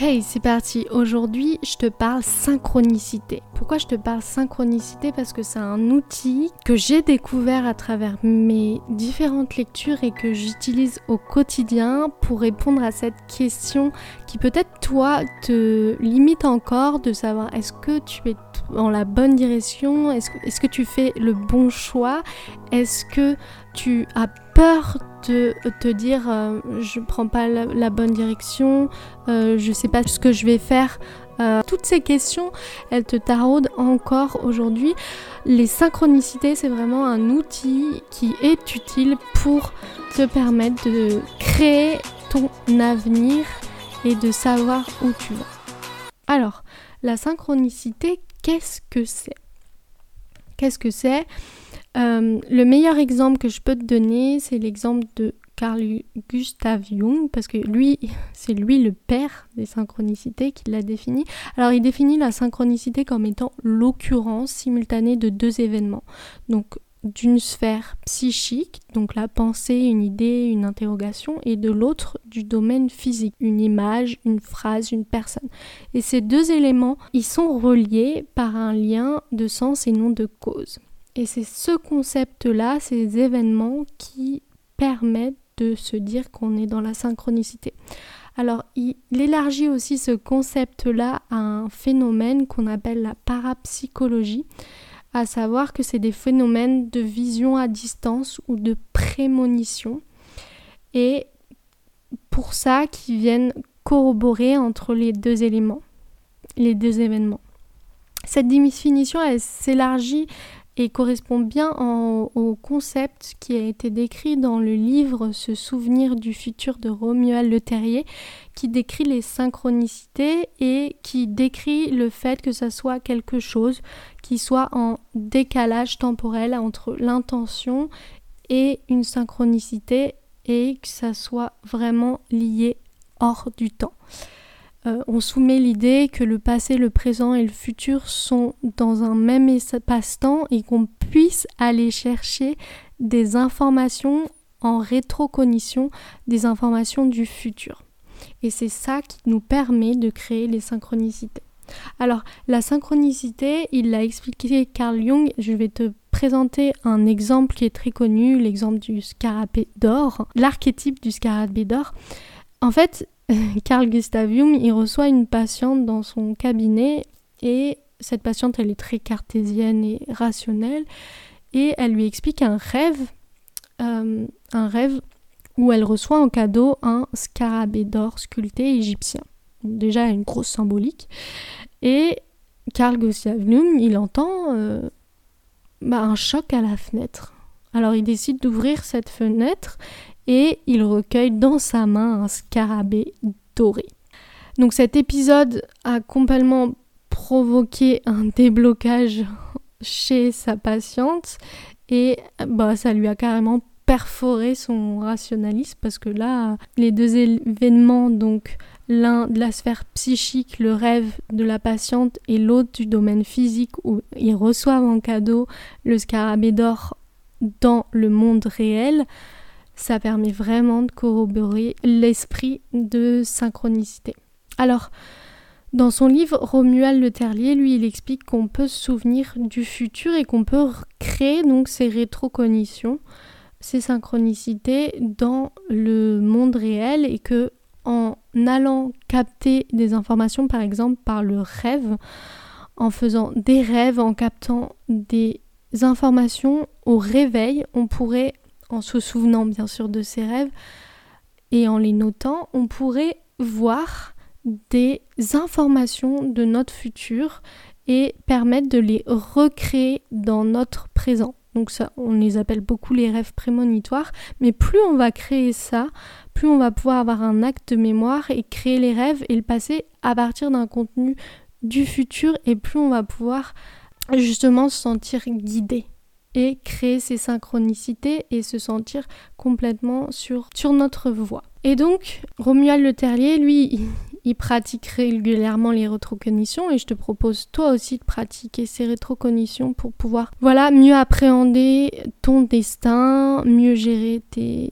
Hey, c'est parti. Aujourd'hui, je te parle synchronicité. Pourquoi je te parle synchronicité? Parce que c'est un outil que j'ai découvert à travers mes différentes lectures et que j'utilise au quotidien pour répondre à cette question qui peut-être toi te limite encore de savoir est-ce que tu es dans la bonne direction? Est-ce que, tu fais le bon choix? Est-ce que tu as peur de te dire euh, je prends pas la, bonne direction, euh, je sais pas ce que je vais faire. Euh, toutes ces questions, elles te taraudent encore aujourd'hui. Les synchronicités, c'est vraiment un outil qui est utile pour te permettre de créer ton avenir et de savoir où tu vas. Alors, la synchronicité, qu'est-ce que c'est? Qu'est-ce que c'est? Euh, le meilleur exemple que je peux te donner, c'est l'exemple de Carl Gustav Jung, parce que lui, c'est lui le père des synchronicités qui l'a défini. Alors il définit la synchronicité comme étant l'occurrence simultanée de deux événements. Donc d'une sphère psychique, donc la pensée, une idée, une interrogation, et de l'autre du domaine physique, une image, une phrase, une personne. Et ces deux éléments, ils sont reliés par un lien de sens et non de cause. Et c'est ce concept-là, ces événements qui permettent de se dire qu'on est dans la synchronicité. Alors, il, élargit aussi ce concept-là à un phénomène qu'on appelle la parapsychologie, à savoir que c'est des phénomènes de vision à distance ou de prémonition. Et pour ça, qui viennent corroborer entre les deux éléments, les deux événements. Cette définition, elle s'élargit et correspond bien au concept qui a été décrit dans le livre Ce souvenir du futur de Romuald Le Terrier, qui décrit les synchronicités et qui décrit le fait que ça soit quelque chose qui soit en décalage temporel entre l'intention et une synchronicité et que ça soit vraiment lié hors du temps. Euh, on soumet l'idée que le passé, le présent et le futur sont dans un même espace-temps et qu'on puisse aller chercher des informations en rétrocognition, des informations du futur. Et c'est ça qui nous permet de créer les synchronicités. Alors, la synchronicité, il l'a expliqué Carl Jung, je vais te présenter un exemple qui est très connu, l'exemple du scarabée d'or, l'archétype du scarabée d'or. En fait, Carl Gustav Jung, il reçoit une patiente dans son cabinet et cette patiente, elle est très cartésienne et rationnelle et elle lui explique un rêve, euh, un rêve où elle reçoit en cadeau un scarabée d'or sculpté égyptien. déjà une grosse symbolique. Et Carl Gustav Jung, il entend euh, bah, un choc à la fenêtre. Alors il décide d'ouvrir cette fenêtre et il recueille dans sa main un scarabée doré. Donc cet épisode a complètement provoqué un déblocage chez sa patiente et bah, ça lui a carrément perforé son rationalisme parce que là, les deux événements, donc l'un de la sphère psychique, le rêve de la patiente, et l'autre du domaine physique où ils reçoivent en cadeau le scarabée d'or dans le monde réel, ça permet vraiment de corroborer l'esprit de synchronicité. Alors, dans son livre, Romuald Le Terlier, lui, il explique qu'on peut se souvenir du futur et qu'on peut créer donc ces rétrocognitions, ces synchronicités dans le monde réel et que en allant capter des informations, par exemple par le rêve, en faisant des rêves, en captant des informations au réveil, on pourrait en se souvenant bien sûr de ses rêves et en les notant, on pourrait voir des informations de notre futur et permettre de les recréer dans notre présent. Donc ça, on les appelle beaucoup les rêves prémonitoires, mais plus on va créer ça, plus on va pouvoir avoir un acte de mémoire et créer les rêves et le passer à partir d'un contenu du futur et plus on va pouvoir justement se sentir guidé et créer ces synchronicités et se sentir complètement sur, sur notre voie. Et donc, Romuald Le Terlier, lui, il, pratique régulièrement les rétrocognitions et je te propose toi aussi de pratiquer ces rétrocognitions pour pouvoir, voilà, mieux appréhender ton destin, mieux gérer tes,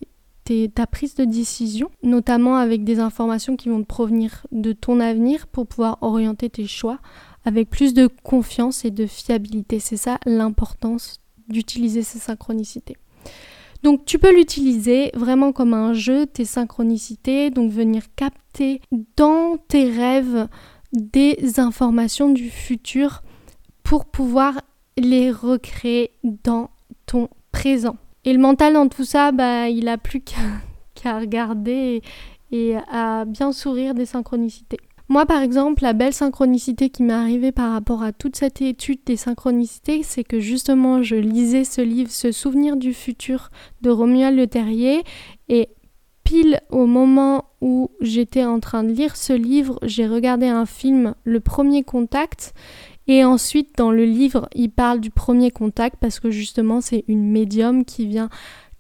ta prise de décision, notamment avec des informations qui vont te provenir de ton avenir pour pouvoir orienter tes choix avec plus de confiance et de fiabilité. C'est ça l'importance d'utiliser ces synchronicités. Donc tu peux l'utiliser vraiment comme un jeu, tes synchronicités, donc venir capter dans tes rêves des informations du futur pour pouvoir les recréer dans ton présent. Et le mental dans tout ça, bah, il a plus qu'à regarder et, et à bien sourire des synchronicités. Moi, par exemple, la belle synchronicité qui m'est arrivée par rapport à toute cette étude des synchronicités, c'est que justement, je lisais ce livre, ce souvenir du futur de Romuald Le Terrier, et pile au moment où j'étais en train de lire ce livre, j'ai regardé un film, Le Premier Contact, et ensuite, dans le livre, il parle du premier contact parce que justement, c'est une médium qui vient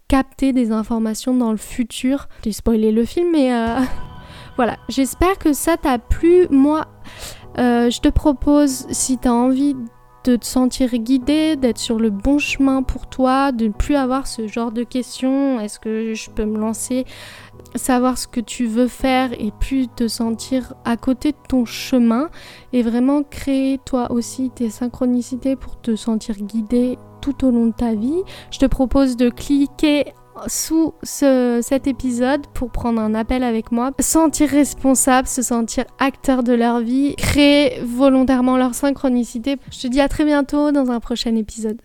capter des informations dans le futur. J'ai spoilé le film, mais euh, voilà, j'espère que ça t'a plu. Moi, euh, je te propose, si tu as envie de te sentir guidé, d'être sur le bon chemin pour toi, de ne plus avoir ce genre de questions, est-ce que je peux me lancer, savoir ce que tu veux faire et plus te sentir à côté de ton chemin et vraiment créer toi aussi tes synchronicités pour te sentir guidé tout au long de ta vie. Je te propose de cliquer sous cet épisode pour prendre un appel avec moi, sentir responsable, se sentir acteur de leur vie, créer volontairement leur synchronicité. Je te dis à très bientôt dans un prochain épisode.